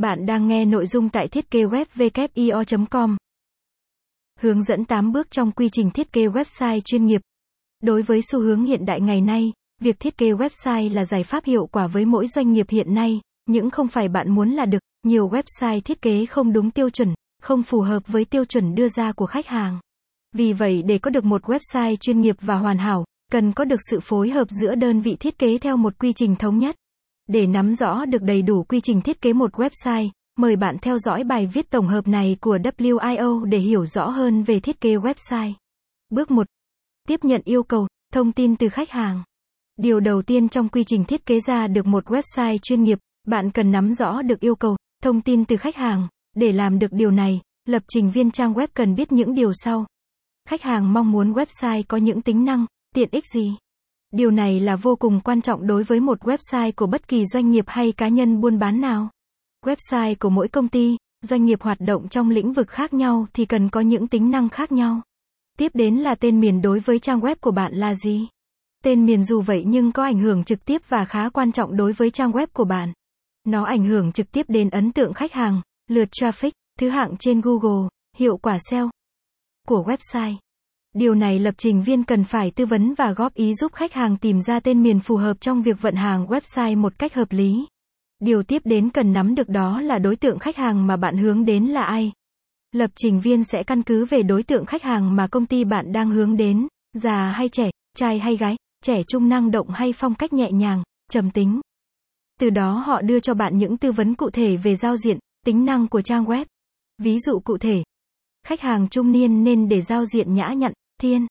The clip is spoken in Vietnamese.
Bạn đang nghe nội dung tại thiết kế web com Hướng dẫn 8 bước trong quy trình thiết kế website chuyên nghiệp. Đối với xu hướng hiện đại ngày nay, việc thiết kế website là giải pháp hiệu quả với mỗi doanh nghiệp hiện nay, những không phải bạn muốn là được, nhiều website thiết kế không đúng tiêu chuẩn, không phù hợp với tiêu chuẩn đưa ra của khách hàng. Vì vậy để có được một website chuyên nghiệp và hoàn hảo, cần có được sự phối hợp giữa đơn vị thiết kế theo một quy trình thống nhất. Để nắm rõ được đầy đủ quy trình thiết kế một website, mời bạn theo dõi bài viết tổng hợp này của WIO để hiểu rõ hơn về thiết kế website. Bước 1. Tiếp nhận yêu cầu, thông tin từ khách hàng. Điều đầu tiên trong quy trình thiết kế ra được một website chuyên nghiệp, bạn cần nắm rõ được yêu cầu, thông tin từ khách hàng. Để làm được điều này, lập trình viên trang web cần biết những điều sau. Khách hàng mong muốn website có những tính năng, tiện ích gì? Điều này là vô cùng quan trọng đối với một website của bất kỳ doanh nghiệp hay cá nhân buôn bán nào. Website của mỗi công ty, doanh nghiệp hoạt động trong lĩnh vực khác nhau thì cần có những tính năng khác nhau. Tiếp đến là tên miền đối với trang web của bạn là gì? Tên miền dù vậy nhưng có ảnh hưởng trực tiếp và khá quan trọng đối với trang web của bạn. Nó ảnh hưởng trực tiếp đến ấn tượng khách hàng, lượt traffic, thứ hạng trên Google, hiệu quả SEO của website. Điều này lập trình viên cần phải tư vấn và góp ý giúp khách hàng tìm ra tên miền phù hợp trong việc vận hàng website một cách hợp lý. Điều tiếp đến cần nắm được đó là đối tượng khách hàng mà bạn hướng đến là ai. Lập trình viên sẽ căn cứ về đối tượng khách hàng mà công ty bạn đang hướng đến, già hay trẻ, trai hay gái, trẻ trung năng động hay phong cách nhẹ nhàng, trầm tính. Từ đó họ đưa cho bạn những tư vấn cụ thể về giao diện, tính năng của trang web. Ví dụ cụ thể, khách hàng trung niên nên để giao diện nhã nhặn, thiên,